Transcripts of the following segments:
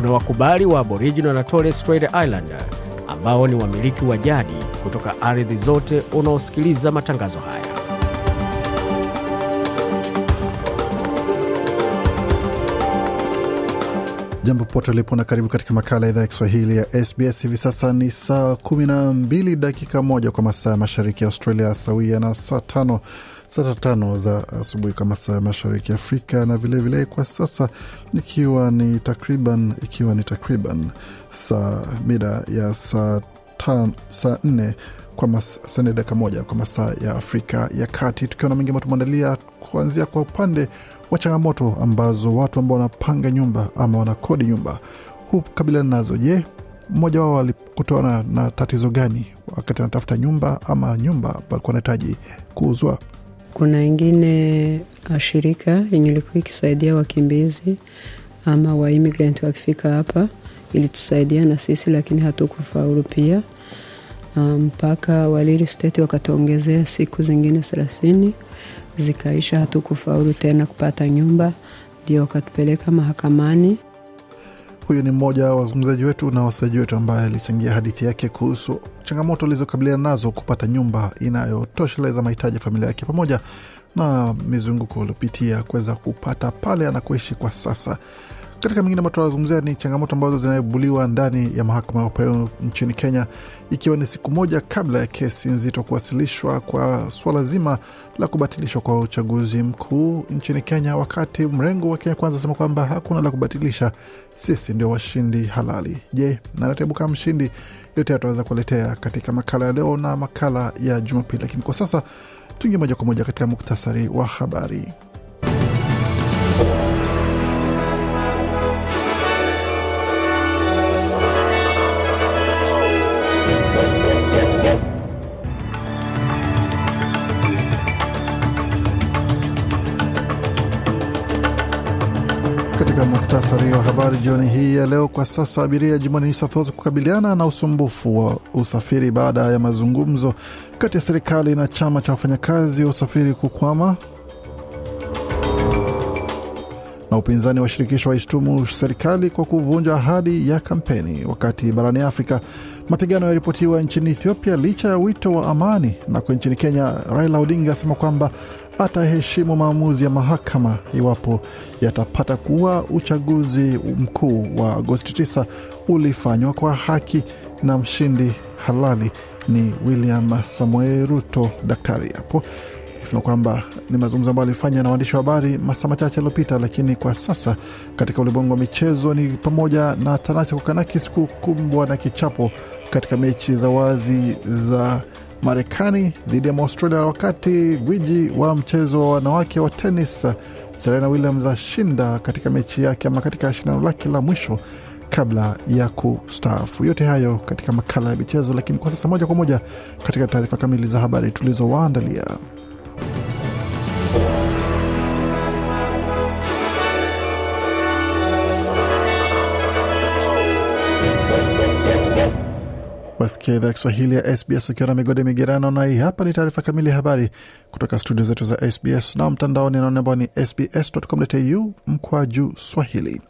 kuna wakubali wa Aboriginal na Torres Strait Islander ambao ni wamiliki wa jadi kutoka ardhi zote unaosikiliza matangazo haya. Jambo popote ulipo na karibu katika makala ya idhaa ya Kiswahili ya SBS. Hivi sasa ni saa kumi na mbili dakika moja kwa masaa ya mashariki ya Australia, sawia na saa tano saa tano za asubuhi kwa masaa ya mashariki Afrika, na vilevile vile kwa sasa ikiwa ni takriban ikiwa ni takriban saa mida ya saa saa nne kwa saa dakika moja kwa masaa ya Afrika ya Kati, tukiwa na mengi ambayo tumeandalia kuanzia kwa upande wa changamoto ambazo watu ambao wanapanga nyumba ama wanakodi nyumba hukabiliana nazo. Je, mmoja wao alikutana na tatizo gani wakati anatafuta nyumba ama nyumba alikuwa anahitaji kuuzwa? Kuna ingine shirika yenye ilikuwa ikisaidia wakimbizi ama waimmigrant wakifika hapa, ilitusaidia na sisi, lakini hatukufaulu pia mpaka um, Walili State wakatuongezea siku zingine thelathini zikaisha, hatukufaulu tena kupata nyumba, ndio wakatupeleka mahakamani. Huyu ni mmoja wa wazungumzaji wetu na wasaji wetu ambaye alichangia hadithi yake kuhusu changamoto alizokabiliana nazo kupata nyumba inayotosheleza mahitaji ya familia yake pamoja na mizunguko uliopitia kuweza kupata pale anakoishi kwa sasa. Katika mengine ambayo tunazungumzia ni changamoto ambazo zinaibuliwa ndani ya mahakama ya upeo nchini Kenya, ikiwa ni siku moja kabla ya kesi nzito kuwasilishwa kwa suala zima la kubatilishwa kwa uchaguzi mkuu nchini Kenya, wakati mrengo wa Kenya Kwanza unasema kwamba hakuna la kubatilisha, sisi ndio washindi halali. Je, nanataibuka mshindi? Yote tutaweza kuletea katika makala ya leo na makala ya Jumapili, lakini kwa sasa tuingie moja kwa moja katika muktasari wa habari. Katika muktasari wa habari jioni hii ya leo, kwa sasa abiria jimboni New South Wales kukabiliana na usumbufu wa usafiri baada ya mazungumzo kati ya serikali na chama cha wafanyakazi wa usafiri kukwama, na upinzani wa shirikisho waishtumu serikali kwa kuvunja ahadi ya kampeni. Wakati barani Afrika mapigano yaripotiwa nchini Ethiopia licha ya wito wa amani, nako nchini Kenya Raila Odinga asema kwamba ataheshimu maamuzi ya mahakama iwapo yatapata kuwa uchaguzi mkuu wa Agosti 9 ulifanywa kwa haki. Na mshindi halali ni William Samoei Ruto daktari hapo akisema kwamba ni mazungumzo ambayo alifanya na waandishi wa habari masaa machache yaliyopita. Lakini kwa sasa katika ulimwengu wa michezo ni pamoja na Tanasi Kokanakis kukumbwa na kichapo katika mechi za wazi za Marekani dhidi ya Australia, wakati gwiji wa mchezo wa wanawake wa tenis Serena Williams ashinda katika mechi yake ama katika shindano lake la mwisho kabla ya kustaafu. Yote hayo katika makala ya michezo, lakini kwa sasa moja kwa moja katika taarifa kamili za habari tulizowaandalia. Wasikia idhaa Kiswahili ya SBS ukiwa na migode migerano, na hii hapa ni taarifa kamili ya habari kutoka studio zetu za SBS na mtandaoni anaone ambao ni sbs.com.au mkwa juu swahili.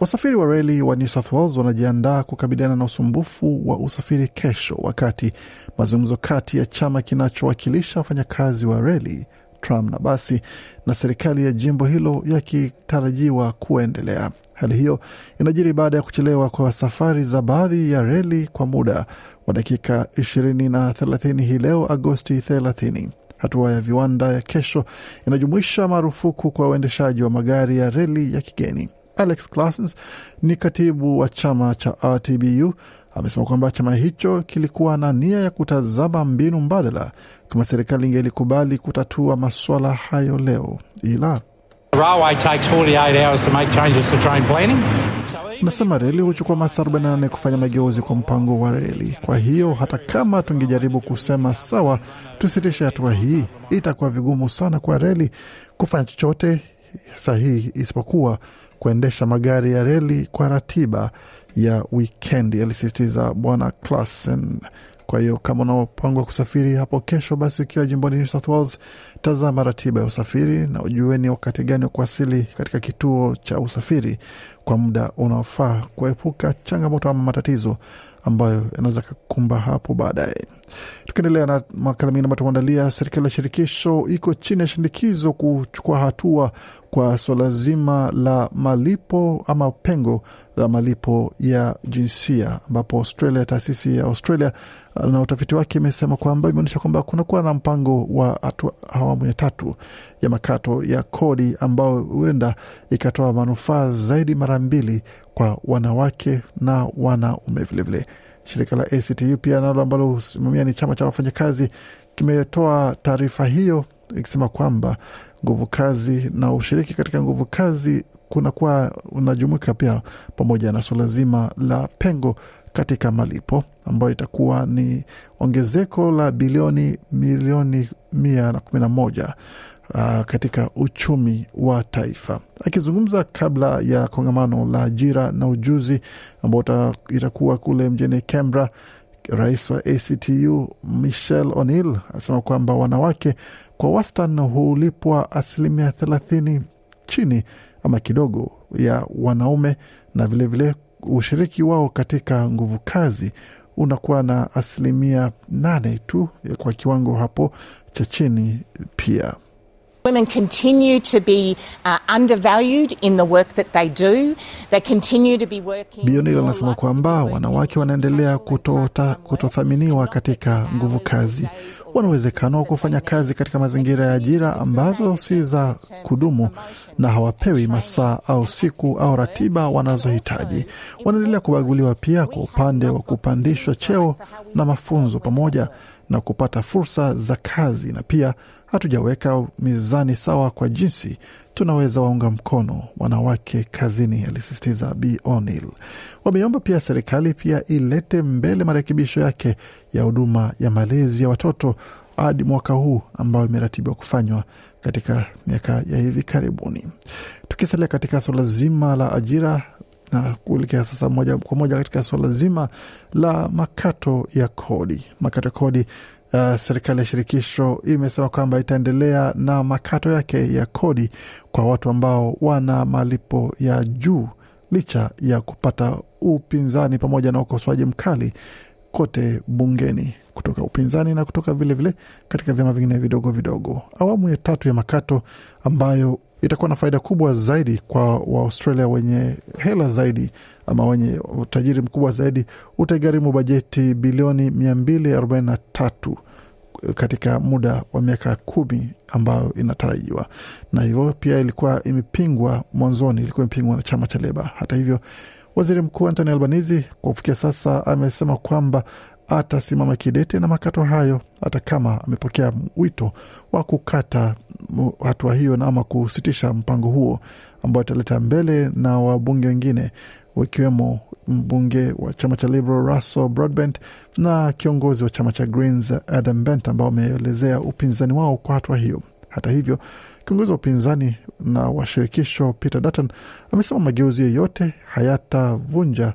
Wasafiri wa reli wa New South Wales wanajiandaa kukabiliana na usumbufu wa usafiri kesho, wakati mazungumzo kati ya chama kinachowakilisha wafanyakazi wa reli tram na basi na serikali ya jimbo hilo yakitarajiwa kuendelea. Hali hiyo inajiri baada ya kuchelewa kwa safari za baadhi ya reli kwa muda wa dakika 20 na 30 hii leo Agosti 30. Hatua ya viwanda ya kesho inajumuisha marufuku kwa uendeshaji wa magari ya reli ya kigeni. Alex Classens ni katibu wa chama cha RTBU amesema kwamba chama hicho kilikuwa na nia ya kutazama mbinu mbadala kama serikali ingelikubali kutatua maswala hayo leo, ila The railway takes 48 hours to make changes to train planning. Anasema reli huchukua masaa 48 kufanya mageuzi kwa mpango wa reli. Kwa hiyo hata kama tungejaribu kusema sawa, tusitishe hatua hii, itakuwa vigumu sana kwa reli kufanya chochote sahihi isipokuwa kuendesha magari ya reli kwa ratiba ya wikendi, alisisitiza Bwana clasen Kwa hiyo kama unaopangwa kusafiri hapo kesho, basi ukiwa jimboni New South Wales, tazama ratiba ya usafiri na ujue ni wakati gani wa kuwasili katika kituo cha usafiri kwa muda unaofaa, kuepuka changamoto ama matatizo ambayo yanaweza kukumba hapo baadaye. Tukiendelea na makala mengine ambayo tumeandalia, serikali ya shirikisho iko chini ya shinikizo kuchukua hatua kwa suala zima la malipo ama pengo la malipo ya jinsia, ambapo Australia, taasisi ya Australia na utafiti wake imesema kwamba imeonyesha kwamba kunakuwa na mpango wa awamu ya tatu ya makato ya kodi ambao huenda ikatoa manufaa zaidi mara mbili kwa wanawake na wanaume vilevile. Shirika la ACTU pia nalo ambalo husimamia ni chama cha wafanyakazi kimetoa taarifa hiyo ikisema kwamba nguvu kazi na ushiriki katika nguvu kazi kunakuwa unajumuika pia pamoja na suala zima la pengo katika malipo ambayo itakuwa ni ongezeko la bilioni milioni mia na kumi na moja uh, katika uchumi wa taifa. Akizungumza kabla ya kongamano la ajira na ujuzi ambao itakuwa kule mjini Canberra, rais wa ACTU Michelle O'Neill anasema kwamba wanawake kwa wastani hulipwa asilimia thelathini chini ama kidogo ya wanaume na vilevile vile ushiriki wao katika nguvu kazi unakuwa na asilimia nane tu kwa kiwango hapo cha chini pia. Women continue to be uh, undervalued in the work that they do. They continue to be working. Bionil anasema kwamba wanawake wanaendelea kutothaminiwa katika nguvu kazi. Wana uwezekano wa kufanya kazi katika mazingira ya ajira ambazo si za kudumu na hawapewi masaa au siku au ratiba wanazohitaji. Wanaendelea kubaguliwa pia kwa upande wa kupandishwa cheo na mafunzo pamoja na kupata fursa za kazi, na pia hatujaweka mizani sawa kwa jinsi tunaweza waunga mkono wanawake kazini, alisisitiza B O'Neill. Wameomba pia serikali pia ilete mbele marekebisho yake ya huduma ya malezi ya watoto hadi mwaka huu ambayo imeratibiwa kufanywa katika miaka ya hivi karibuni. Tukisalia katika suala zima la ajira na kuelekea sasa moja kwa moja katika suala zima la makato ya kodi. Makato ya kodi Uh, serikali ya shirikisho imesema kwamba itaendelea na makato yake ya kodi kwa watu ambao wana malipo ya juu licha ya kupata upinzani pamoja na ukosoaji mkali kote bungeni kutoka upinzani na kutoka vilevile vile katika vyama vingine vidogo vidogo. Awamu ya tatu ya makato ambayo itakuwa na faida kubwa zaidi kwa Waaustralia wenye hela zaidi ama wenye utajiri mkubwa zaidi, utagharimu bajeti bilioni 243 katika muda wa miaka kumi ambayo inatarajiwa, na hivyo pia ilikuwa imepingwa mwanzoni, ilikuwa imepingwa na chama cha Leba. Hata hivyo, waziri mkuu Anthony Albanese kwa kufikia sasa amesema kwamba atasimama kidete na makato hayo hata kama amepokea wito wa kukata hatua hiyo ama kusitisha mpango huo ambao ataleta mbele na wabunge wengine wakiwemo mbunge wa chama cha Liberal Russell Broadbent na kiongozi wa chama cha Greens Adam Bent ambao wameelezea upinzani wao kwa hatua hiyo. Hata hivyo, kiongozi wa upinzani na washirikisho Peter Dutton amesema mageuzi yoyote hayatavunja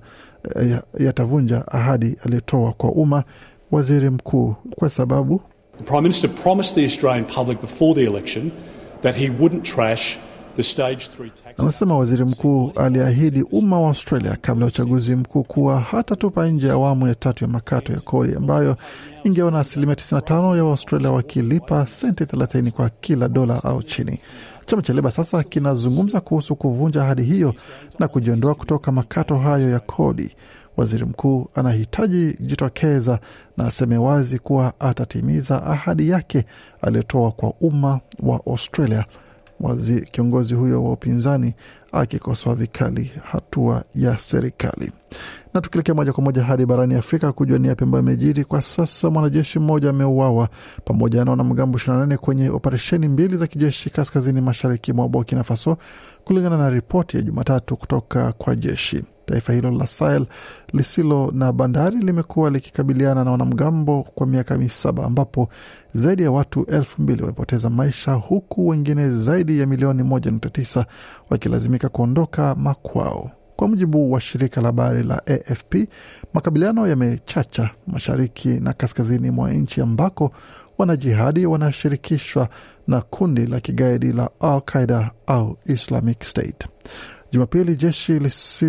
yatavunja ahadi aliyotoa kwa umma waziri mkuu, kwa sababu The Prime Minister promised the Australian public before the election that he wouldn't trash the stage three tax. Anasema waziri mkuu aliahidi umma wa Australia kabla ya uchaguzi mkuu kuwa hatatupa nje awamu ya tatu ya makato ya kodi ambayo ingeona asilimia 95 ya Waustralia wakilipa senti 30 kwa kila dola au chini. Chama cha Leba sasa kinazungumza kuhusu kuvunja ahadi hiyo na kujiondoa kutoka makato hayo ya kodi. Waziri mkuu anahitaji jitokeza na aseme wazi kuwa atatimiza ahadi yake aliyotoa kwa umma wa Australia wazi kiongozi huyo wa upinzani akikosoa vikali hatua ya serikali. Na tukielekea moja kwa moja hadi barani Afrika kujua ni yapi ambayo amejiri kwa sasa. Mwanajeshi mmoja ameuawa pamoja na wanamgambo 28 kwenye operesheni mbili za kijeshi kaskazini mashariki mwa Burkina Faso, kulingana na ripoti ya Jumatatu kutoka kwa jeshi. Taifa hilo la Sahel lisilo na bandari limekuwa likikabiliana na wanamgambo kwa miaka misaba ambapo zaidi ya watu elfu mbili wamepoteza maisha huku wengine zaidi ya milioni moja nukta tisa wakilazimika kuondoka makwao. Kwa mujibu wa shirika la habari la AFP, makabiliano yamechacha mashariki na kaskazini mwa nchi ambako wanajihadi wanashirikishwa na kundi la kigaidi la Al Qaida au Islamic State. Jumapili jeshi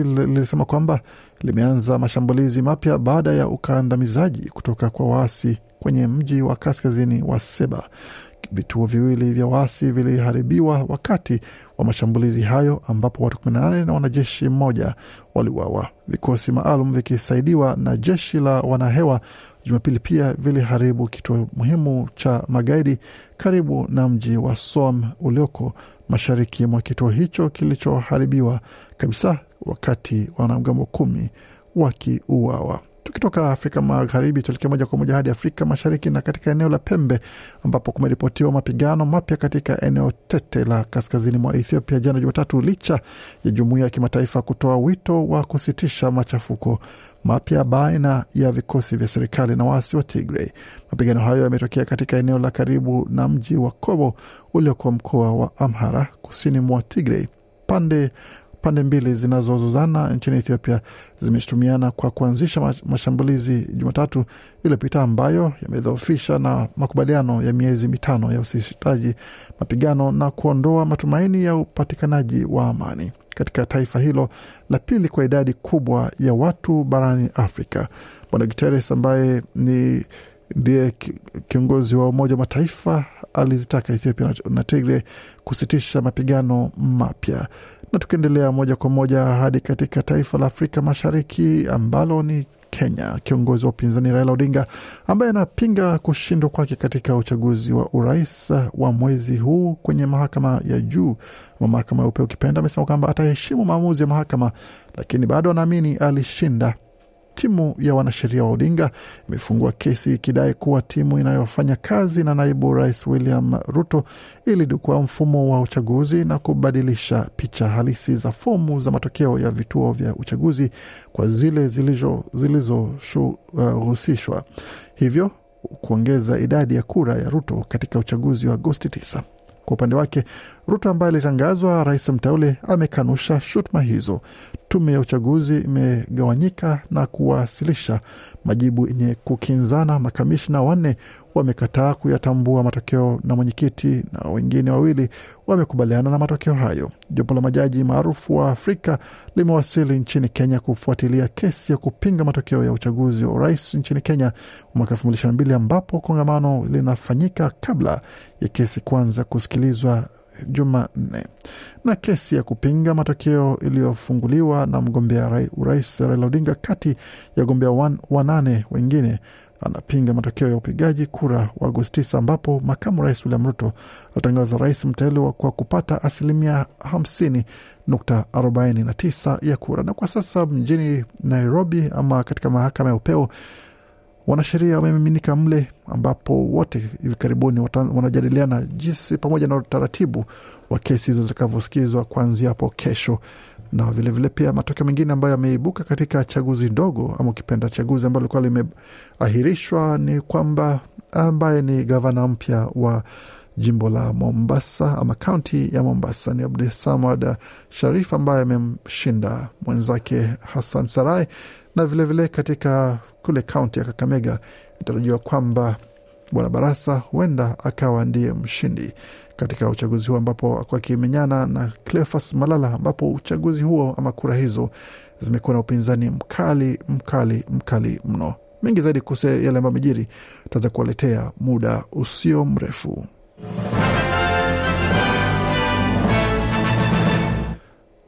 lilisema kwamba limeanza mashambulizi mapya baada ya ukandamizaji kutoka kwa waasi kwenye mji wa kaskazini wa Seba. Vituo viwili vya waasi viliharibiwa wakati wa mashambulizi hayo, ambapo watu 18 na wanajeshi mmoja waliuawa. Vikosi maalum vikisaidiwa na jeshi la wanahewa Jumapili pia viliharibu kituo muhimu cha magaidi karibu na mji wa Som ulioko mashariki mwa kituo hicho kilichoharibiwa kabisa, wakati wanamgambo kumi wakiuawa. Tukitoka Afrika Magharibi tuelekea moja kwa moja hadi Afrika Mashariki na katika eneo la Pembe ambapo kumeripotiwa mapigano mapya katika eneo tete la kaskazini mwa Ethiopia jana Jumatatu, licha ya jumuiya ya kimataifa kutoa wito wa kusitisha machafuko mapya baina ya vikosi vya serikali na waasi wa Tigray. Mapigano hayo yametokea katika eneo la karibu na mji wa Kobo uliokuwa mkoa wa Amhara kusini mwa Tigray. Pande pande mbili zinazozozana nchini Ethiopia zimeshutumiana kwa kuanzisha mashambulizi Jumatatu iliyopita ambayo yamedhoofisha na makubaliano ya miezi mitano ya usitishaji mapigano na kuondoa matumaini ya upatikanaji wa amani katika taifa hilo la pili kwa idadi kubwa ya watu barani Afrika. Bwana Guterres ambaye ni ndiye kiongozi wa Umoja wa Mataifa alizitaka Ethiopia na Tigre kusitisha mapigano mapya. Na tukiendelea moja kwa moja hadi katika taifa la Afrika Mashariki ambalo ni Kenya, kiongozi wa upinzani Raila Odinga ambaye anapinga kushindwa kwake katika uchaguzi wa urais wa mwezi huu kwenye mahakama ya juu ama mahakama ya upeo ukipenda, amesema kwamba ataheshimu maamuzi ya mahakama, lakini bado anaamini alishinda. Timu ya wanasheria wa Odinga imefungua kesi ikidai kuwa timu inayofanya kazi na naibu rais William Ruto ilidukua mfumo wa uchaguzi na kubadilisha picha halisi za fomu za matokeo ya vituo vya uchaguzi kwa zile zilizohusishwa, uh, hivyo kuongeza idadi ya kura ya Ruto katika uchaguzi wa Agosti 9. Kwa upande wake Ruto ambaye alitangazwa rais mteule amekanusha shutuma hizo. Tume ya uchaguzi imegawanyika na kuwasilisha majibu yenye kukinzana. Makamishna wanne wamekataa kuyatambua matokeo na mwenyekiti na wengine wawili wamekubaliana na matokeo hayo. Jopo la majaji maarufu wa Afrika limewasili nchini Kenya kufuatilia kesi ya kupinga matokeo ya uchaguzi wa urais nchini Kenya mwaka elfu mbili ishirini na mbili ambapo kongamano linafanyika kabla ya kesi kuanza kusikilizwa Jumanne. Na kesi ya kupinga matokeo iliyofunguliwa na mgombea urais Raila Odinga kati ya wagombea wanane wengine anapinga matokeo ya upigaji kura wa Agosti 9 ambapo makamu rais William Ruto alitangaza rais mteule kwa kupata asilimia 50.49 ya kura. Na kwa sasa mjini Nairobi ama katika mahakama ya upeo wanasheria wamemiminika mle ambapo wote hivi karibuni wanajadiliana jinsi pamoja na utaratibu wa kesi hizo zitakavyosikizwa kuanzia hapo kesho, na vilevile vile pia matokeo mengine ambayo yameibuka katika chaguzi ndogo ama ukipenda chaguzi ambalo likuwa limeahirishwa ni kwamba ambaye ni gavana mpya wa jimbo la Mombasa ama kaunti ya Mombasa ni Abdusamad Sharif ambaye amemshinda mwenzake Hassan Sarai, na vilevile vile katika kule kaunti ya Kakamega itarajiwa kwamba bwana Barasa huenda akawa ndiye mshindi katika uchaguzi huo, ambapo akimenyana na Cleophas Malala, ambapo uchaguzi huo ama kura hizo zimekuwa na upinzani mkali mkali mkali mno. Mengi zaidi kuhusu yale ambayo amejiri tutaweza kuwaletea muda usio mrefu.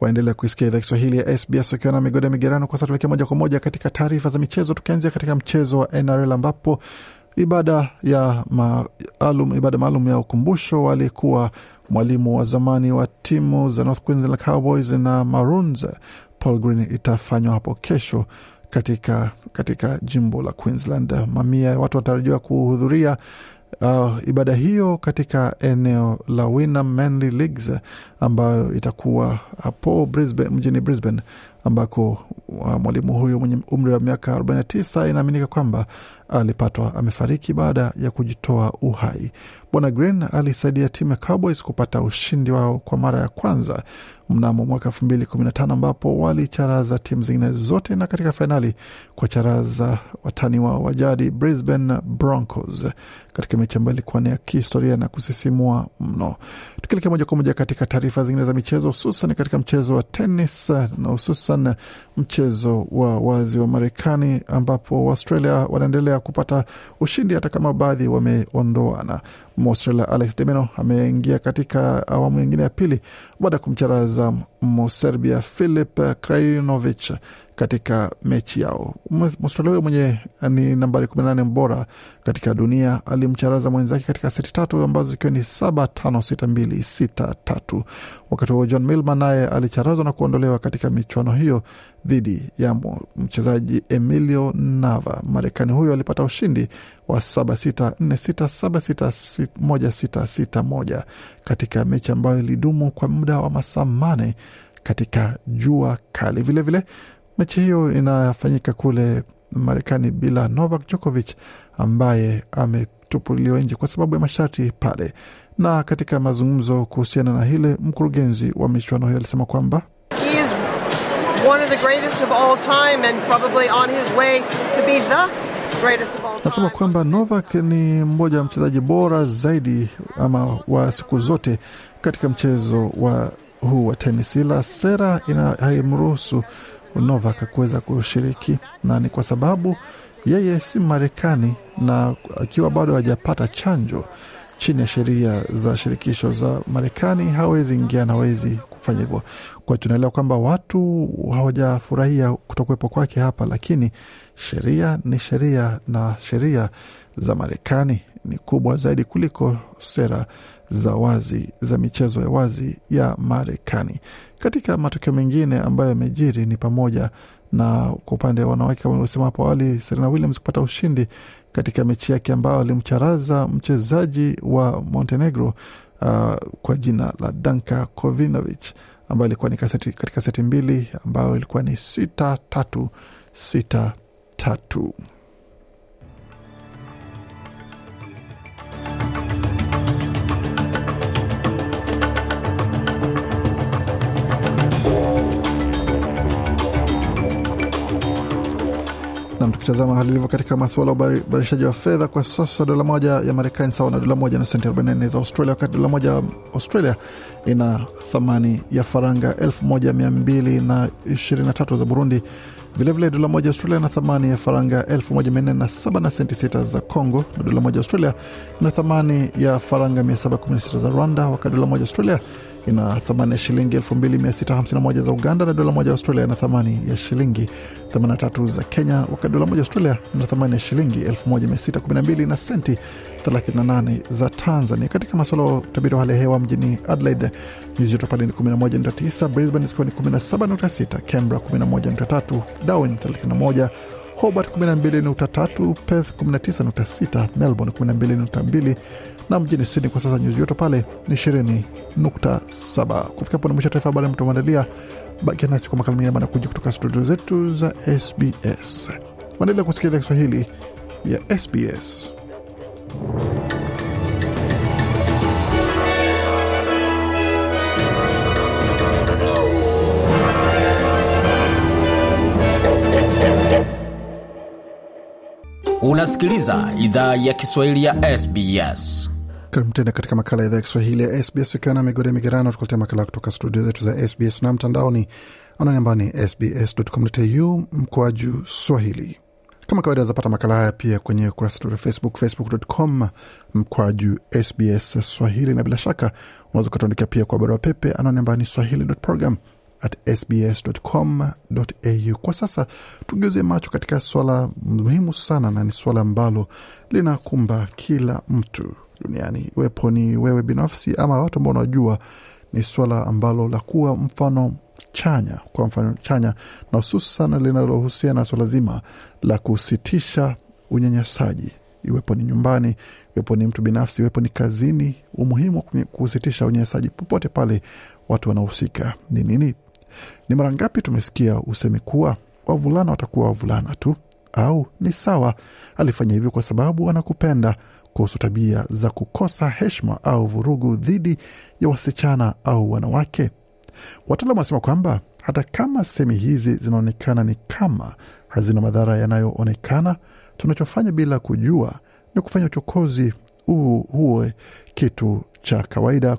Waendelea kuisikia idhaa Kiswahili ya SBS wakiwa na migode migerano. Kwa sasa tuelekea moja kwa moja katika taarifa za michezo, tukianzia katika mchezo wa NRL ambapo ibada ya maalum, ibada maalum ya ukumbusho aliyekuwa mwalimu wa zamani wa timu za North Queensland Cowboys na Maroons Paul Green itafanywa hapo kesho katika, katika jimbo la Queensland. Mamia ya watu wanatarajiwa kuhudhuria uh, ibada hiyo katika eneo la Wynnum Manly Leagues ambayo itakuwa hapo Brisbane, mjini Brisbane ambako uh, mwalimu huyo mwenye umri wa miaka 49 inaaminika kwamba alipatwa amefariki baada ya kujitoa uhai. Bwana Green alisaidia timu ya Cowboys kupata ushindi wao kwa mara ya kwanza mnamo mwaka elfu mbili kumi na tano ambapo walicharaza timu zingine zote na katika fainali kwa charaza watani wao wa jadi Brisbane Broncos katika mechi ambayo ilikuwa ni ya kihistoria na kusisimua mno. Tukielekea moja kwa moja katika taarifa zingine za michezo, hususan katika mchezo wa tenis na hususan mchezo wa wazi wa Marekani ambapo Waustralia wanaendelea kupata ushindi hata kama baadhi wameondoana. Mwaustralia Alex de ameingia katika awamu nyingine ya pili baada ya kumcharaza Mserbia Filip Krajinovic katika mechi yao. Mwaustralia huyo mwenye ni nambari 18 bora katika dunia alimcharaza mwenzake katika seti tatu ambazo zikiwa ni saba tano sita mbili sita tatu. Wakati huo John Millman naye alicharazwa na kuondolewa katika michuano hiyo dhidi ya mchezaji Emilio Nava. Marekani huyo alipata ushindi wa saba sita nne sita saba sita moja sita sita moja katika mechi ambayo ilidumu kwa muda wa masaa mane katika jua kali. Vilevile vile, mechi hiyo inafanyika kule Marekani bila Novak Djokovic ambaye ametupuliliwa nje kwa sababu ya masharti pale. Na katika mazungumzo kuhusiana na hile, mkurugenzi wa michuano hiyo alisema kwamba nasema kwamba Novak ni mmoja wa mchezaji bora zaidi ama wa siku zote katika mchezo wa huu wa tenis, ila sera haimruhusu Novak kuweza kushiriki, na ni kwa sababu yeye si Marekani na akiwa bado hajapata chanjo chini ya sheria za shirikisho za Marekani hawezi ingia na hawezi kufanya hivyo. Kwa tunaelewa kwamba watu hawajafurahia kutokuwepo kwake hapa, lakini sheria ni sheria na sheria za Marekani ni kubwa zaidi kuliko sera za wazi za michezo ya wazi ya Marekani. Katika matokeo mengine ambayo yamejiri ni pamoja na kwa upande wa wanawake kama ilivyosema hapo awali, Serena Williams kupata ushindi katika mechi yake ambayo alimcharaza mchezaji wa Montenegro uh, kwa jina la Danka Kovinovich ambayo ilikuwa ni kaseti, katika seti mbili ambayo ilikuwa ni sita tatu sita tatu. Nam, tukitazama hali ilivyo katika masuala ya ubadilishaji wa fedha kwa sasa, dola moja ya Marekani sawa na dola moja na senti 44 za Australia, wakati dola moja ya Australia ina thamani ya faranga 1223 za Burundi. Vilevile dola moja Australia na thamani ya faranga 1407 na senti 6 za Congo, na dola moja Australia ina thamani ya faranga 716 za Rwanda, wakati dola moja Australia ina thamani ya shilingi 2651 za Uganda, na dola moja Australia ina thamani ya shilingi 83 za Kenya, wakati dola moja Australia ina thamani ya shilingi 1612 na senti 38 za Tanzania. Katika masuala ya utabiri wa hali ya hewa mjini Adelaide nyuzi joto pale ni 11.9, Brisbane zikiwa ni 17.6, Canberra 11.3, Darwin 31 Hobart 12.3, Perth 19.6, Melbourne 12.2 na mjini Sydney kwa sasa nyuzi joto pale ni 20.7. Kufika hapo na mwisho taarifa habari mtumeandalia. Bakia nasi kwa makala mengine manakuja kutoka studio zetu za SBS. Waendelea kusikiliza Kiswahili ya SBS. Unasikiliza idhaa ya Kiswahili ya SBS. Karibu tena katika makala idhaa ya Kiswahili ya SBS ukiwa na migode migerano, tukuletea makala kutoka studio zetu za SBS na mtandaoni anani ambao ni sbs.com.au mkoaju swahili. Kama kawaida zapata makala haya pia kwenye ukurasa wetu wa Facebook, facebook.com mkwaju SBS Swahili, na bila shaka unaweza ukatuandikia pia kwa barua pepe anani ambao ni swahili.program at sbs.com.au. Kwa sasa tugeuze macho katika swala muhimu sana, na ni swala ambalo linakumba kila mtu duniani, iwepo ni wewe binafsi ama watu ambao unajua. Ni swala ambalo la kuwa mfano chanya, kwa mfano chanya, na hususan linalohusiana na swala zima la kusitisha unyanyasaji iwepo ni nyumbani, iwepo ni mtu binafsi, iwepo ni kazini. Umuhimu wa kusitisha unyanyasaji popote pale watu wanahusika ni nini? Ni mara ngapi tumesikia usemi kuwa wavulana watakuwa wavulana tu, au ni sawa, alifanya hivyo kwa sababu anakupenda, kuhusu tabia za kukosa heshima au vurugu dhidi ya wasichana au wanawake. Wataalamu wanasema kwamba hata kama sehemi hizi zinaonekana ni kama hazina madhara yanayoonekana, tunachofanya bila kujua ni kufanya uchokozi huu huwe kitu cha kawaida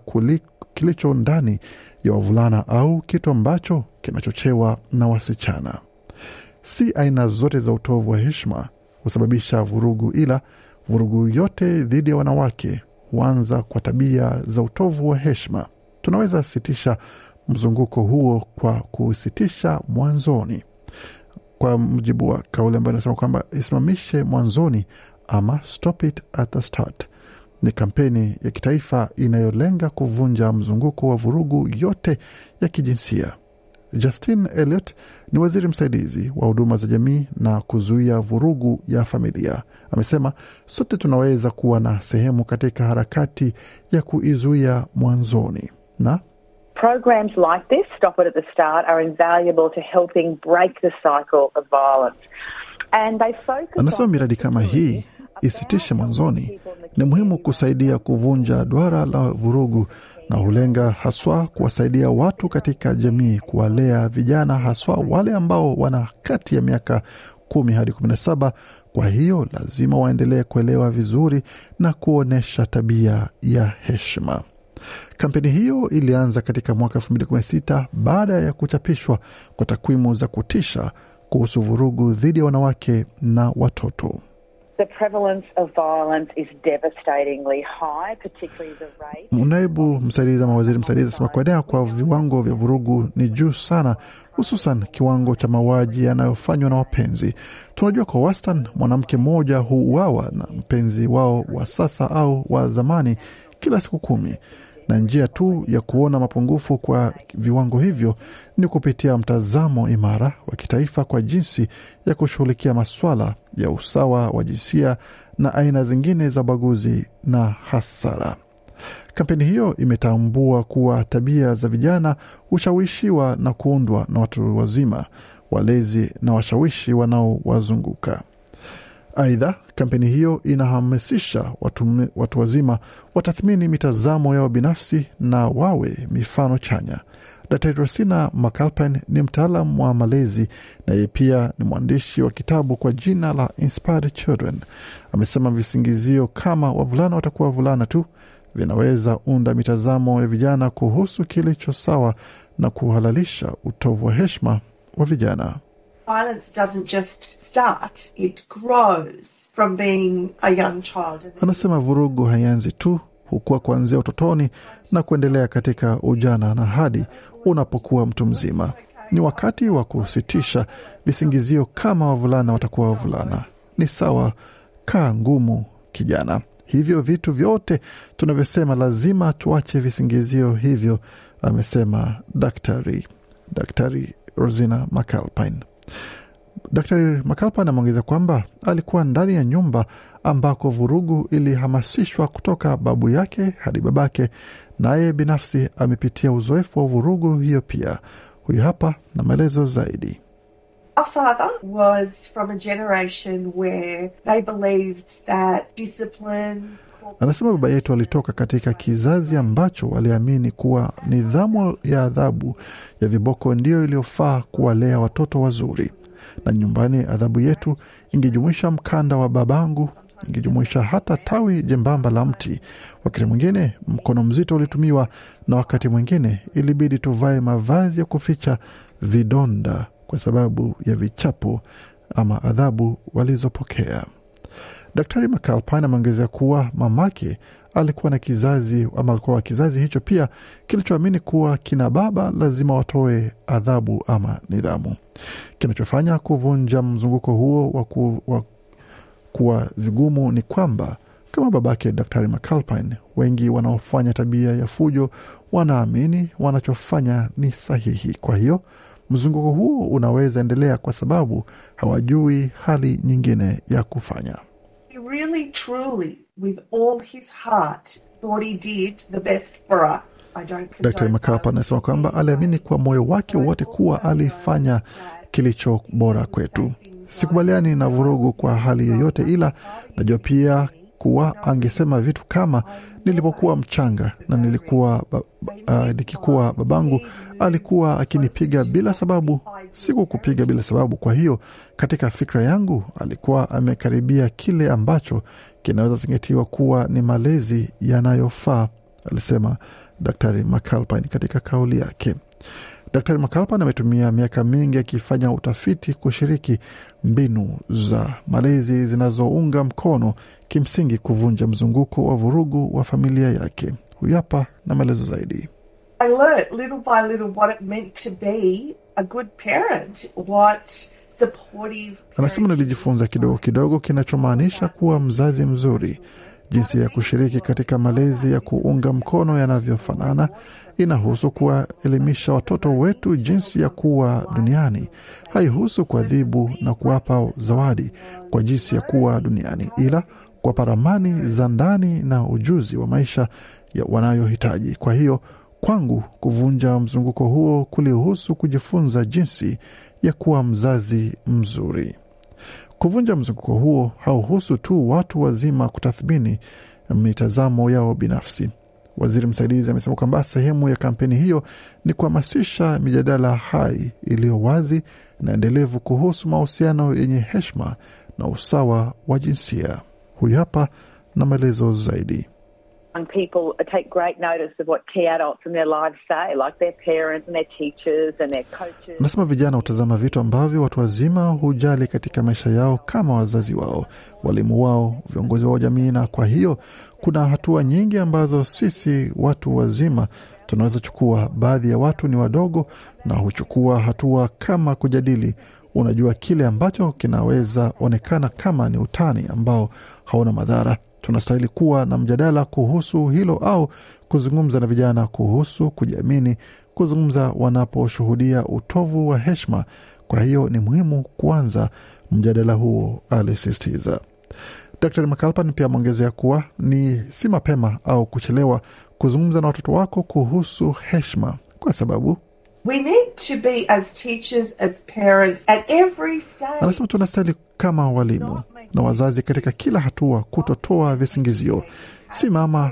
kilicho ndani ya wavulana au kitu ambacho kinachochewa na wasichana. Si aina zote za utovu wa heshima husababisha vurugu, ila vurugu yote dhidi ya wanawake huanza kwa tabia za utovu wa heshima. Tunaweza sitisha mzunguko huo kwa kusitisha mwanzoni, kwa mujibu wa kauli ambayo inasema kwamba isimamishe mwanzoni ama stop it at the start. Ni kampeni ya kitaifa inayolenga kuvunja mzunguko wa vurugu yote ya kijinsia. Justin Elliot ni waziri msaidizi wa huduma za jamii na kuzuia vurugu ya familia. Amesema sote tunaweza kuwa na sehemu katika harakati ya kuizuia mwanzoni na Programs like this, Stop It at the Start, are invaluable to helping break the cycle of violence. And they focus anasema miradi kama hii isitishe mwanzoni ni muhimu kusaidia kuvunja duara la vurugu na hulenga haswa kuwasaidia watu katika jamii kuwalea vijana haswa wale ambao wana kati ya miaka kumi hadi kumi na saba. Kwa hiyo lazima waendelee kuelewa vizuri na kuonyesha tabia ya heshima. Kampeni hiyo ilianza katika mwaka 2016 baada ya kuchapishwa kwa takwimu za kutisha kuhusu vurugu dhidi ya wanawake na watoto. Naibu msaidizi ama waziri msaidizi asema kuenea kwa viwango vya vurugu ni juu sana, hususan kiwango cha mauaji yanayofanywa na wapenzi. Tunajua kwa wastani mwanamke mmoja huuawa na mpenzi wao wa sasa au wa zamani kila siku kumi, na njia tu ya kuona mapungufu kwa viwango hivyo ni kupitia mtazamo imara wa kitaifa kwa jinsi ya kushughulikia maswala ya usawa wa jinsia na aina zingine za ubaguzi na hasara. Kampeni hiyo imetambua kuwa tabia za vijana hushawishiwa na kuundwa na watu wazima, walezi na washawishi wanaowazunguka. Aidha, kampeni hiyo inahamasisha watu, watu wazima watathmini mitazamo yao binafsi na wawe mifano chanya. Dr. Rosina McAlpine ni mtaalam wa malezi na yeye pia ni mwandishi wa kitabu kwa jina la Inspired Children. Amesema visingizio kama wavulana watakuwa wavulana tu vinaweza unda mitazamo ya vijana kuhusu kilicho sawa na kuhalalisha utovu wa heshima wa vijana. Violence doesn't just start, it grows from being a young child. Anasema vurugu haianzi tu, hukua kuanzia utotoni na kuendelea katika ujana na hadi unapokuwa mtu mzima. Ni wakati wa kusitisha visingizio kama wavulana watakuwa wavulana. Ni sawa, kaa ngumu kijana. Hivyo vitu vyote tunavyosema lazima tuache visingizio hivyo, amesema daktari Daktari Rosina McAlpine. Daktari Makalpan ameongeza kwamba alikuwa ndani ya nyumba ambako vurugu ilihamasishwa kutoka babu yake hadi babake, naye binafsi amepitia uzoefu wa vurugu hiyo pia. Huyu hapa na maelezo zaidi. Was from a generation where they believed that discipline. Anasema baba yetu alitoka katika kizazi ambacho waliamini kuwa nidhamu ya adhabu ya viboko ndiyo iliyofaa kuwalea watoto wazuri, na nyumbani adhabu yetu ingejumuisha mkanda wa babangu, ingejumuisha hata tawi jembamba la mti. Wakati mwingine mkono mzito ulitumiwa, na wakati mwingine ilibidi tuvae mavazi ya kuficha vidonda kwa sababu ya vichapo ama adhabu walizopokea. Daktari McAlpine ameongezea kuwa mamake alikuwa na kizazi ama alikuwa wa kizazi hicho pia kilichoamini kuwa kina baba lazima watoe adhabu ama nidhamu. Kinachofanya kuvunja mzunguko huo wa, ku, wa kuwa vigumu ni kwamba kama babake Daktari McAlpine, wengi wanaofanya tabia ya fujo wanaamini wanachofanya ni sahihi. Kwa hiyo mzunguko huo unaweza endelea kwa sababu hawajui hali nyingine ya kufanya. He really, truly, with all his heart, thought he did the best for us. I Dr. condone Makapa anasema kwamba aliamini kwa moyo wake wote kuwa alifanya kilicho bora kwetu. Sikubaliani na vurugu kwa hali yoyote, ila najua pia kuwa angesema vitu kama nilipokuwa mchanga na nilikuwa ba, uh, nikikuwa babangu alikuwa akinipiga bila sababu, sikukupiga bila sababu. Kwa hiyo katika fikra yangu alikuwa amekaribia kile ambacho kinaweza zingatiwa kuwa ni malezi yanayofaa, alisema Daktari McAlpine katika kauli yake. Daktari McAlpine ametumia miaka mingi akifanya utafiti kushiriki mbinu za malezi zinazounga mkono kimsingi kuvunja mzunguko wa vurugu wa familia yake. Huyu hapa na maelezo zaidi. I learnt little by little what it meant to be a good parent, what supportive. Anasema nilijifunza kidogo kidogo kinachomaanisha kuwa mzazi mzuri, jinsi ya kushiriki katika malezi ya kuunga mkono yanavyofanana. Inahusu kuwaelimisha watoto wetu jinsi ya kuwa duniani, haihusu kuadhibu na kuwapa zawadi kwa jinsi ya kuwa duniani, ila kuwapa ramani za ndani na ujuzi wa maisha wanayohitaji. Kwa hiyo kwangu, kuvunja mzunguko huo kulihusu kujifunza jinsi ya kuwa mzazi mzuri. Kuvunja mzunguko huo hauhusu tu watu wazima kutathmini mitazamo yao binafsi. Waziri msaidizi amesema kwamba sehemu ya kampeni hiyo ni kuhamasisha mijadala hai iliyo wazi na endelevu kuhusu mahusiano yenye heshima na usawa wa jinsia. Huyu hapa na maelezo zaidi. Young people take great notice of what key adults in their lives say, like their parents and their teachers and their coaches. Anasema vijana hutazama vitu ambavyo watu wazima hujali katika maisha yao kama wazazi wao, walimu wao, viongozi wao jamii, na kwa hiyo kuna hatua nyingi ambazo sisi watu wazima tunaweza chukua. Baadhi ya watu ni wadogo na huchukua hatua kama kujadili, unajua, kile ambacho kinaweza onekana kama ni utani ambao hauna madhara. Tunastahili kuwa na mjadala kuhusu hilo au kuzungumza na vijana kuhusu kujiamini, kuzungumza wanaposhuhudia utovu wa heshima. Kwa hiyo ni muhimu kuanza mjadala huo, alisisitiza. Dr McAlpine pia ameongezea kuwa ni si mapema au kuchelewa kuzungumza na watoto wako kuhusu heshima, kwa sababu We need to be as teachers, as parents, at every stage. anasema tunastahili kama walimu na wazazi katika kila hatua kutotoa visingizio, simama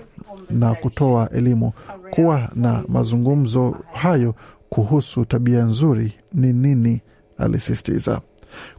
na kutoa elimu, kuwa na mazungumzo hayo kuhusu tabia nzuri ni nini, alisisitiza.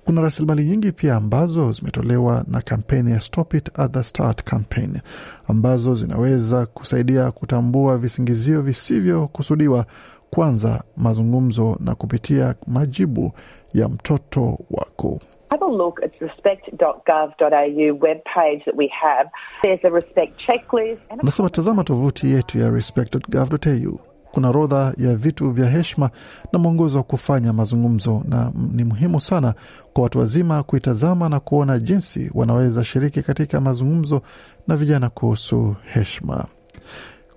Kuna rasilimali nyingi pia ambazo zimetolewa na kampeni ya Stop It at the Start campaign ambazo zinaweza kusaidia kutambua visingizio visivyokusudiwa, kwanza mazungumzo na kupitia majibu ya mtoto wako. Have a look at respect.gov.au webpage that we have. There's a respect checklist. Anasema tazama tovuti yetu ya respect.gov.au. Kuna orodha ya vitu vya heshima na mwongozo wa kufanya mazungumzo, na ni muhimu sana kwa watu wazima kuitazama na kuona jinsi wanaweza shiriki katika mazungumzo na vijana kuhusu heshima.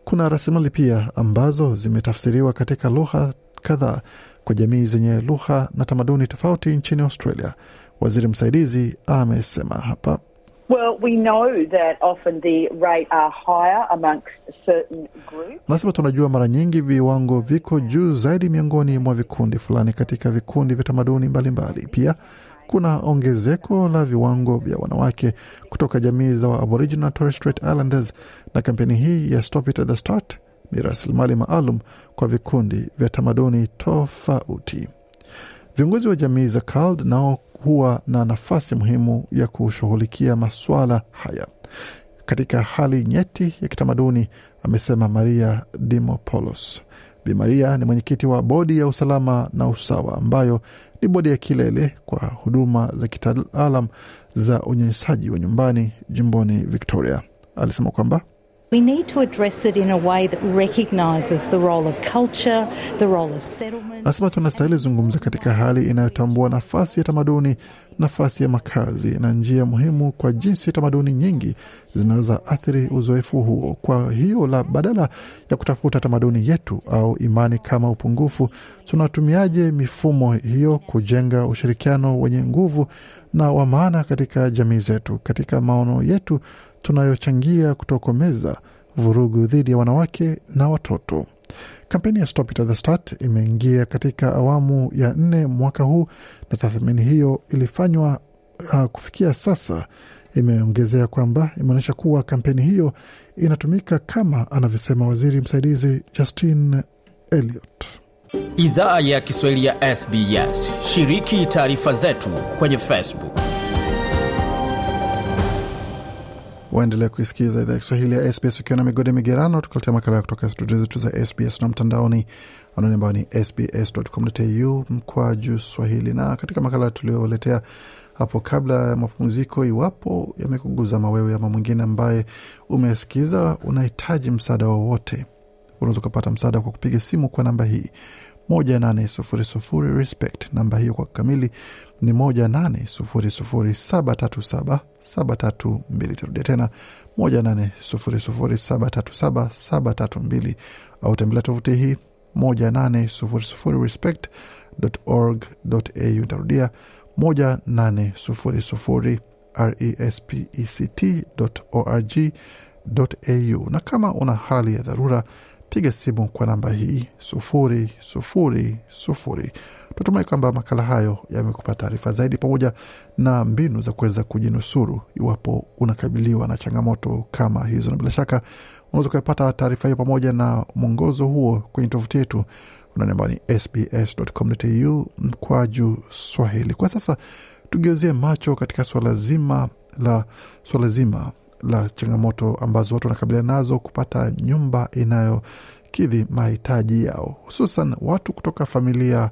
Kuna rasilimali pia ambazo zimetafsiriwa katika lugha kadhaa kwa jamii zenye lugha na tamaduni tofauti nchini Australia. Waziri msaidizi amesema hapa. well, we know that often the rate are higher amongst certain groups. Anasema tunajua mara nyingi viwango viko juu zaidi miongoni mwa vikundi fulani katika vikundi vya tamaduni mbalimbali. Pia kuna ongezeko la viwango vya wanawake kutoka jamii za Aboriginal na Torres Strait Islanders, na kampeni hii ya Stop It at the Start ni rasilimali maalum kwa vikundi vya tamaduni tofauti. Viongozi wa jamii za CALD nao huwa na nafasi muhimu ya kushughulikia masuala haya katika hali nyeti ya kitamaduni, amesema Maria Dimopoulos. Bi Maria ni mwenyekiti wa bodi ya usalama na usawa, ambayo ni bodi ya kilele kwa huduma za kitaalam za unyanyasaji wa nyumbani jimboni Victoria. Alisema kwamba We need to address it in a way that recognises the role of culture, the role of settlement. Anasema tunastahili zungumza katika hali inayotambua nafasi ya tamaduni, nafasi ya makazi na njia muhimu kwa jinsi tamaduni nyingi zinaweza athiri uzoefu huo. Kwa hiyo la badala ya kutafuta tamaduni yetu au imani kama upungufu, tunatumiaje mifumo hiyo kujenga ushirikiano wenye nguvu na wa maana katika jamii zetu, katika maono yetu tunayochangia kutokomeza vurugu dhidi ya wanawake na watoto. Kampeni ya Stop It at the Start imeingia katika awamu ya nne mwaka huu na tathmini hiyo ilifanywa uh, kufikia sasa imeongezea kwamba imeonyesha kuwa kampeni hiyo inatumika kama anavyosema waziri msaidizi Justin Elliot. Idhaa ya Kiswahili ya SBS. Shiriki taarifa zetu kwenye Facebook. Waendelea kuisikiza idhaa ya Kiswahili ya SBS ukiwa na migode migerano, tukuletea makala ya kutoka studio zetu za SBS na mtandaoni anwani ambayo ni sbs.com.au mkwaju swahili. Na katika makala tulioletea hapo kabla ya mapumziko, iwapo yamekuguza mawewe ama mwingine ambaye umesikiza unahitaji msaada wowote, unaweza ukapata msaada kwa kupiga simu kwa namba hii moja nane sufuri sufuri respect. Namba hiyo kwa kamili ni moja nane sufuri sufuri saba tatu saba saba tatu mbili. Tarudia tena moja nane sufuri sufuri saba tatu saba saba tatu mbili, au tembelea tovuti hii moja nane sufuri sufuri respect org au. Tarudia moja nane sufuri sufuri respect org au. Na kama una hali ya dharura piga simu kwa namba hii sufuri sufuri sufuri. Tunatumai kwamba makala hayo yamekupa taarifa zaidi pamoja na mbinu za kuweza kujinusuru iwapo unakabiliwa na changamoto kama hizo, na bila shaka unaweza kuyapata taarifa hiyo pamoja na mwongozo huo kwenye tovuti yetu unaonamba ni sbs.com.au mkwaju Swahili. Kwa sasa tugeuzie macho katika swala zima la swala zima la changamoto ambazo watu wanakabiliana nazo kupata nyumba inayokidhi mahitaji yao, hususan watu kutoka familia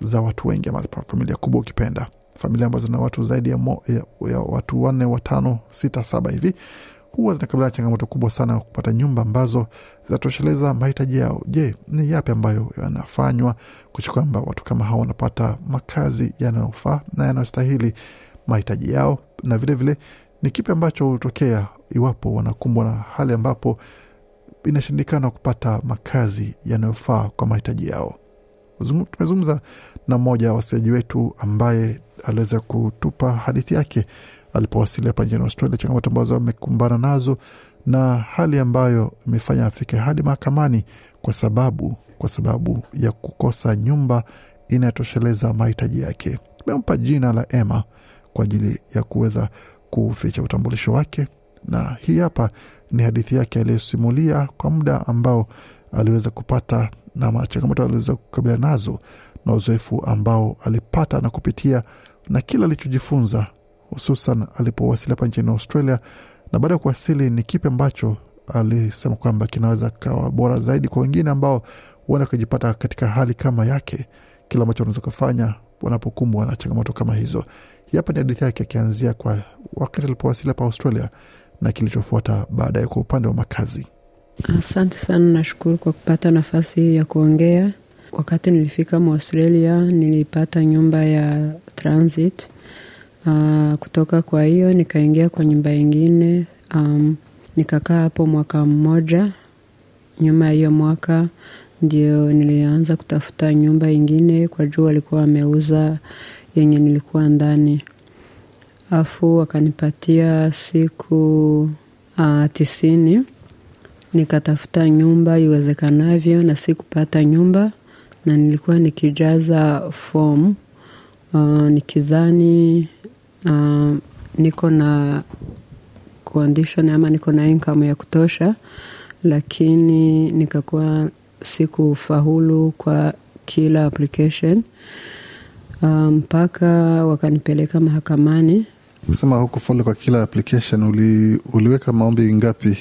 za watu wengi ama familia kubwa ukipenda, familia ambazo na watu zaidi ya, mo, ya, ya watu wanne, watano, sita, saba hivi huwa zinakabiliana changamoto kubwa sana ya kupata nyumba ambazo zinatosheleza mahitaji yao. Je, ni yapi ambayo yanafanywa kuhakikisha kwamba watu kama hao wanapata makazi yanayofaa na yanayostahili mahitaji yao, na vilevile vile, ni kipi ambacho hutokea iwapo wanakumbwa na hali ambapo inashindikana kupata makazi yanayofaa kwa mahitaji yao. Tumezungumza na mmoja wa wasikilizaji wetu ambaye aliweza kutupa hadithi yake alipowasili hapa nchini Australia, changamoto ambazo amekumbana nazo na hali ambayo imefanya afike hadi mahakamani kwa sababu kwa sababu ya kukosa nyumba inayotosheleza mahitaji yake. Tumempa jina la Emma kwa ajili ya kuweza kuficha utambulisho wake, na hii hapa ni hadithi yake aliyosimulia kwa muda ambao aliweza kupata na changamoto aliweza kukabiliana nazo na uzoefu ambao alipata na kupitia na kila alichojifunza, hususan alipowasili hapa nchini Australia. Na baada ya kuwasili, ni kipi ambacho alisema kwamba kinaweza kawa bora zaidi kwa wengine ambao huenda kujipata katika hali kama yake, kile ambacho unaweza kufanya wanapokumbwa na changamoto kama hizo. Hii hapa ni hadithi yake akianzia kwa wakati alipowasili hapa Australia na kilichofuata baadaye kwa upande wa makazi. Asante sana, nashukuru kwa kupata nafasi ya kuongea. Wakati nilifika Australia nilipata nyumba ya transit. Uh, kutoka kwa hiyo nikaingia kwa nyumba ingine um, nikakaa hapo mwaka mmoja. Nyuma ya hiyo mwaka ndio nilianza kutafuta nyumba ingine, kwa juu walikuwa wameuza yenye nilikuwa ndani, afu wakanipatia siku uh, tisini. Nikatafuta nyumba iwezekanavyo, na sikupata nyumba, na nilikuwa nikijaza form. Uh, nikizani uh, niko na condition ama niko na income ya kutosha, lakini nikakuwa sikufaulu kwa kila application mpaka um, wakanipeleka mahakamani. Kusema hukufaulu kwa kila application. Uli, uliweka maombi ngapi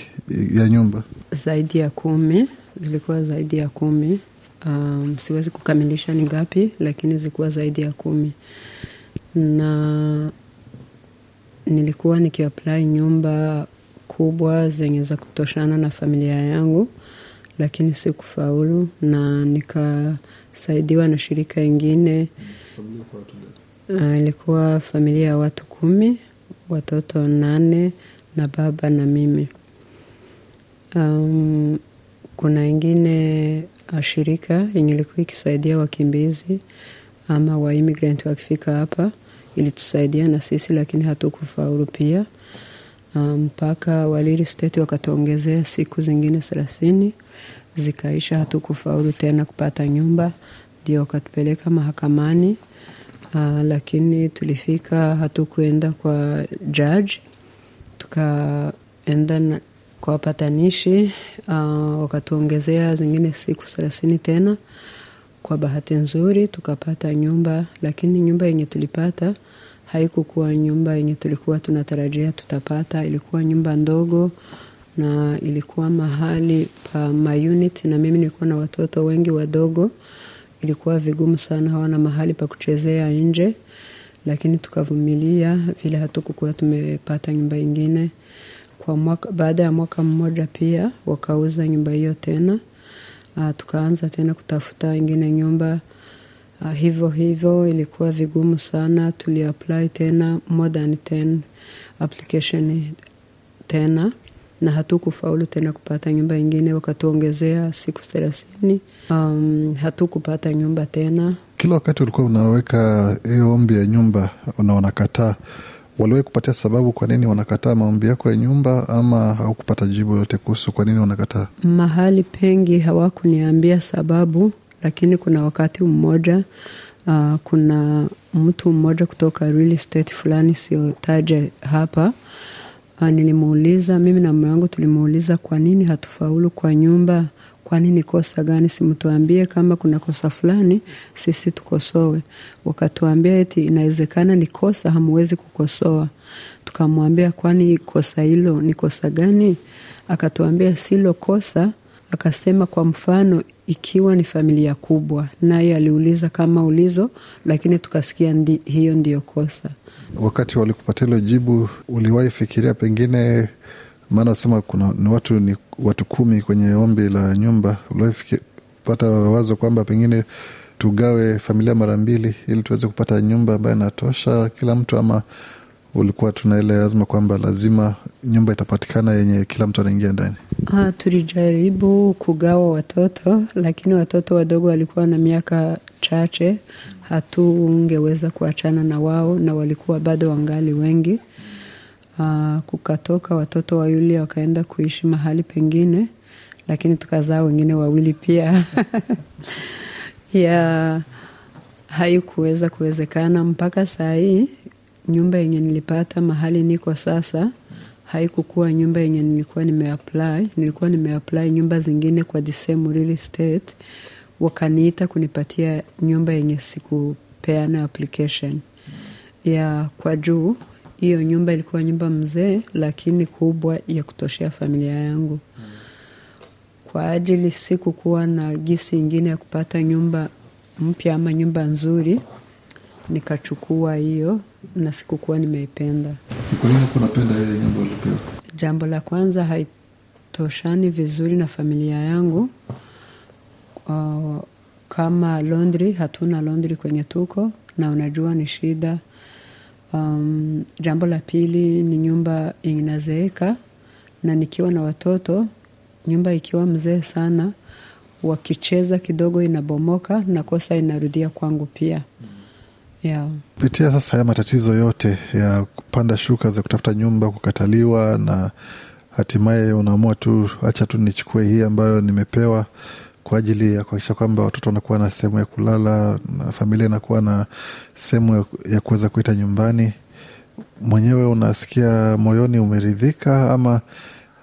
ya nyumba? Zaidi ya kumi, zilikuwa zaidi ya kumi. um, siwezi kukamilisha ni ngapi, lakini zilikuwa zaidi ya kumi na nilikuwa nikiapply nyumba kubwa zenye za kutoshana na familia yangu, lakini sikufaulu, na nikasaidiwa na shirika ingine. Uh, ilikuwa familia ya watu kumi, watoto nane na baba na mimi. Um, kuna ingine uh, shirika yenye ilikuwa ikisaidia wakimbizi ama wa immigrant wakifika hapa, ilitusaidia na sisi, lakini hatukufaulu pia mpaka um, Walili State wakatuongezea siku zingine thelathini zikaisha, hatukufaulu tena kupata nyumba, ndio wakatupeleka mahakamani. Uh, lakini tulifika, hatukuenda kwa judge, tukaenda kwa wapatanishi uh, wakatuongezea zingine siku thelathini tena. Kwa bahati nzuri tukapata nyumba, lakini nyumba yenye tulipata haikukuwa nyumba yenye tulikuwa tunatarajia tutapata. Ilikuwa nyumba ndogo na ilikuwa mahali pa maunit, na mimi nilikuwa na watoto wengi wadogo, ilikuwa vigumu sana, hawana mahali pa kuchezea nje, lakini tukavumilia vile hatukukuwa tumepata nyumba ingine. Kwa mwaka, baada ya mwaka mmoja pia wakauza nyumba hiyo tena. Uh, tukaanza tena kutafuta ingine nyumba uh, hivyo hivyo, ilikuwa vigumu sana. Tuliapply tena more than 10 application tena na hatukufaulu tena kupata nyumba ingine, wakatuongezea siku thelathini. Um, hatukupata nyumba tena. Kila wakati ulikuwa unaweka hiyo ombi ya nyumba na wanakataa, waliwahi kupatia sababu kwa nini wanakataa maombi yako ya nyumba, ama haukupata jibu yote kuhusu kwa nini wanakataa? Mahali pengi hawakuniambia sababu, lakini kuna wakati mmoja uh, kuna mtu mmoja kutoka real estate fulani siyotaja hapa uh, nilimuuliza mimi na mume wangu tulimuuliza kwa nini hatufaulu kwa nyumba kwani ni kosa gani? Simtuambie kama kuna kosa fulani, sisi tukosowe. Wakatuambia eti inawezekana ni kosa, hamwezi kukosoa. Tukamwambia kwani kosa hilo ni kosa gani? Akatuambia silo kosa. Akasema kwa mfano, ikiwa ni familia kubwa, naye aliuliza kama ulizo, lakini tukasikia ndi, hiyo ndiyo kosa. Wakati walikupatia hilo jibu, uliwahi fikiria pengine maana nasema kuna ni watu ni watu kumi kwenye ombi la nyumba. Uliwaipata wazo kwamba pengine tugawe familia mara mbili ili tuweze kupata nyumba ambayo inatosha kila mtu, ama ulikuwa tuna ile azma kwamba lazima nyumba itapatikana yenye kila mtu anaingia ndani? Ah, tulijaribu kugawa watoto, lakini watoto wadogo walikuwa na miaka chache, hatungeweza kuachana na wao na walikuwa bado wangali wengi. Ah, kukatoka watoto wawili wakaenda kuishi mahali pengine, lakini tukazaa wengine wawili pia ya haikuweza kuwezekana. Mpaka saa hii nyumba yenye nilipata mahali niko sasa haikukuwa nyumba yenye nilikuwa nimeapply. Nilikuwa nimeapply nyumba zingine kwa the same real estate, wakaniita kunipatia nyumba yenye sikupeana application ya kwa juu hiyo nyumba ilikuwa nyumba mzee, lakini kubwa ya kutoshea familia yangu. Kwa ajili sikukuwa na gisi ingine ya kupata nyumba mpya ama nyumba nzuri, nikachukua hiyo na sikukuwa nimeipenda. Kwa nini kunapenda hiyo nyumba ulipewa? Jambo la kwanza, haitoshani vizuri na familia yangu. Uh, kama laundry, hatuna laundry kwenye tuko na unajua ni shida Um, jambo la pili ni nyumba inazeeka, na nikiwa na watoto, nyumba ikiwa mzee sana, wakicheza kidogo inabomoka na kosa inarudia kwangu pia. Yeah. Kupitia sasa haya matatizo yote ya kupanda shuka za kutafuta nyumba, kukataliwa, na hatimaye unaamua tu, acha tu nichukue hii ambayo nimepewa kwa ajili ya kuakisha kwamba watoto wanakuwa na sehemu ya kulala na familia inakuwa na sehemu ya kuweza kuita nyumbani. Mwenyewe unasikia moyoni umeridhika, ama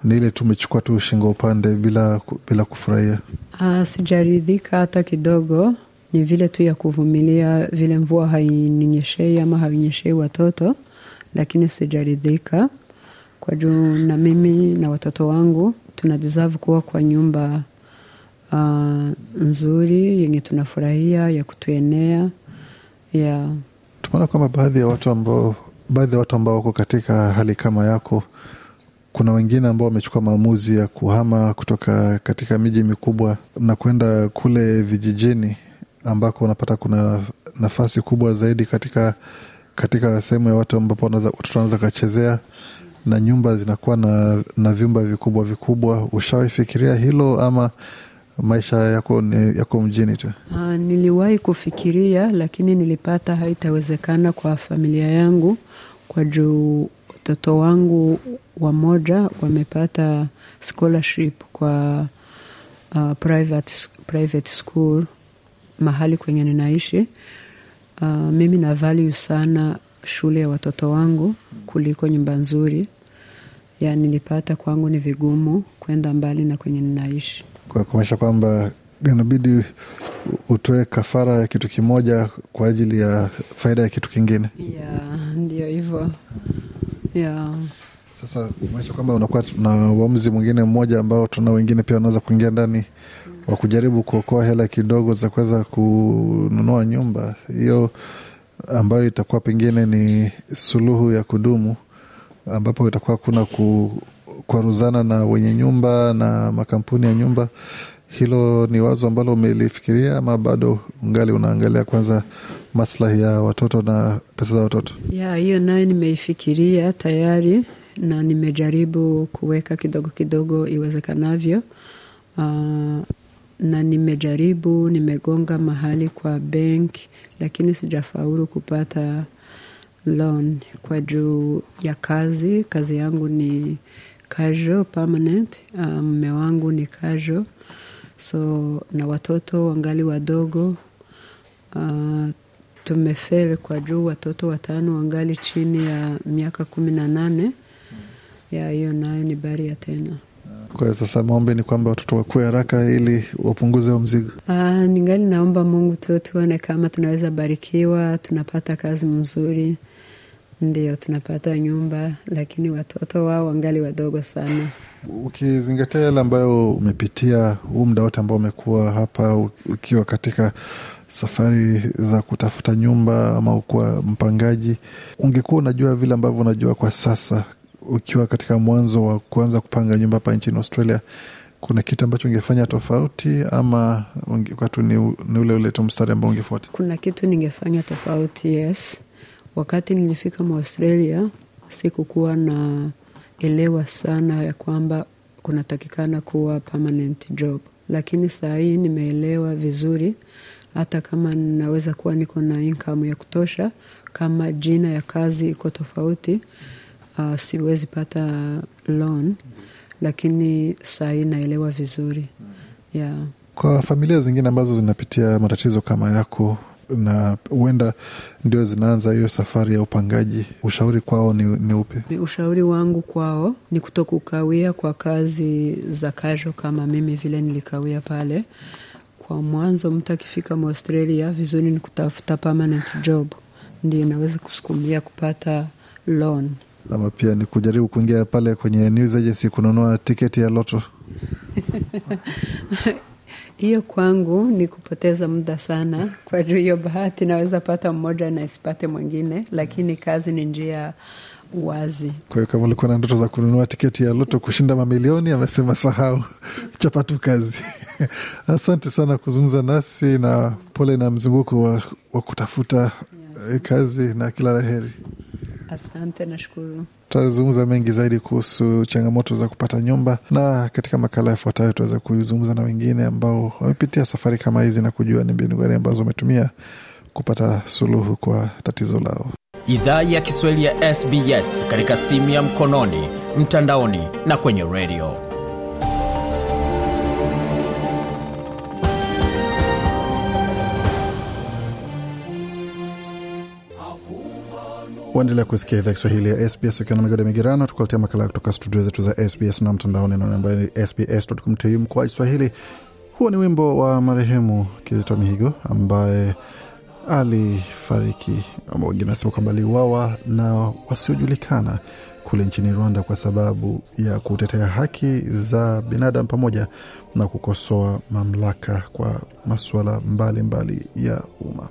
ni ile tu umechukua tu shingo upande bila, bila kufurahia? Uh, sijaridhika hata kidogo. Ni vile tu ya kuvumilia vile mvua haininyeshei ama hainyeshei watoto, lakini sijaridhika. Kwa juu na mimi na watoto wangu tuna deserve kuwa kwa nyumba uh, nzuri yenye tunafurahia ya kutuenea ya Tumeona kwamba baadhi ya watu ambao baadhi ya watu ambao wako katika hali kama yako, kuna wengine ambao wamechukua maamuzi ya kuhama kutoka katika miji mikubwa na kwenda kule vijijini ambako unapata kuna nafasi kubwa zaidi katika katika sehemu ya watu ambapo watoto wanaweza kachezea na nyumba zinakuwa na, na vyumba vikubwa vikubwa. Ushawaifikiria hilo ama maisha yako, yako mjini tu? Uh, niliwahi kufikiria lakini nilipata haitawezekana kwa familia yangu kwa juu watoto wangu wamoja wamepata scholarship kwa uh, private, private school mahali kwenye ninaishi. Uh, mimi na value sana shule ya watoto wangu kuliko nyumba nzuri ya nilipata kwangu ni vigumu kwenda mbali na kwenye ninaishi. kwa kumaanisha kwamba inabidi utoe kafara ya kitu kimoja kwa ajili ya faida ya kitu kingine. yeah, ndio hivyo yeah. Sasa kumaanisha kwamba unakuwa na uamuzi mwingine mmoja ambao tuna wengine pia wanaweza kuingia ndani wa kujaribu kuokoa hela kidogo za kuweza kununua nyumba hiyo, ambayo itakuwa pengine ni suluhu ya kudumu, ambapo itakuwa kuna kukwaruzana na wenye nyumba na makampuni ya nyumba. Hilo ni wazo ambalo umelifikiria ama bado ngali unaangalia kwanza maslahi ya watoto na pesa za watoto? ya hiyo nayo nimeifikiria tayari na nimejaribu kuweka kidogo kidogo iwezekanavyo. Uh, na nimejaribu nimegonga mahali kwa benki, lakini sijafaulu kupata loan kwa juu ya kazi. Kazi yangu ni casual permanent, mume mme wangu ni casual, so na watoto wangali wadogo uh, tumefeli kwa juu watoto watano wangali chini ya miaka kumi na nane ya hiyo nayo ni baria tena. Kwa sasa maombi ni kwamba watoto wakue haraka ili wapunguze huo mzigo. Ah, ningali naomba Mungu tu tuone kama tunaweza barikiwa, tunapata kazi mzuri, ndio tunapata nyumba, lakini watoto wao wangali wadogo sana. Ukizingatia yale ambayo umepitia huu muda wote ambao umekuwa hapa, ukiwa katika safari za kutafuta nyumba ama ukuwa mpangaji, ungekuwa unajua vile ambavyo unajua kwa sasa, ukiwa katika mwanzo wa kuanza kupanga nyumba hapa nchini Australia, kuna kitu ambacho ungefanya tofauti ama tu ni, ni ule ule tu mstari ambao ungefuata? Kuna kitu ningefanya tofauti, yes. Wakati nilifika Australia sikukuwa na elewa sana ya kwamba kunatakikana kuwa permanent job, lakini saa hii nimeelewa vizuri. Hata kama naweza kuwa niko na income ya kutosha, kama jina ya kazi iko tofauti, uh, siwezi pata loan, lakini sahii naelewa vizuri yeah. Kwa familia zingine ambazo zinapitia matatizo kama yako na huenda ndio zinaanza hiyo safari ya upangaji, ushauri kwao ni, ni upi? Ushauri wangu kwao ni kutokukawia kwa kazi za kasho kama mimi vile nilikawia pale. Kwa mwanzo, mtu akifika Australia, vizuri ni kutafuta permanent job, ndio inaweza kusukumia kupata loan. Ama pia ni kujaribu kuingia pale kwenye news agency kununua tiketi ya loto. Hiyo kwangu ni kupoteza muda sana, kwa juu hiyo bahati naweza pata mmoja na isipate mwingine, lakini kazi ni njia wazi. Kwa hiyo kama ulikuwa na ndoto za kununua tiketi ya loto kushinda mamilioni, amesema sahau, chapa tu kazi. Asante sana kuzungumza nasi na pole na mzunguko wa, wa kutafuta yes, kazi na kila la heri. Asante, nashukuru. Tutazungumza mengi zaidi kuhusu changamoto za kupata nyumba, na katika makala yafuatayo tutaweza kuzungumza na wengine ambao wamepitia safari kama hizi na kujua ni mbinu gani ambazo wametumia kupata suluhu kwa tatizo lao. Idhaa ya Kiswahili ya SBS katika simu ya mkononi, mtandaoni na kwenye redio. Waendelea kusikia idhaa Kiswahili ya SBS ukiwa na migode migerano, tukuletea makala kutoka studio zetu za SBS na mtandaoni ambayo ni sbs.com.au mkoa Kiswahili. Huo ni wimbo wa marehemu Kizito Mihigo ambaye alifariki ama wengine wanasema kwamba aliuawa na wasiojulikana kule nchini Rwanda kwa sababu ya kutetea haki za binadamu pamoja na kukosoa mamlaka kwa masuala mbalimbali ya umma.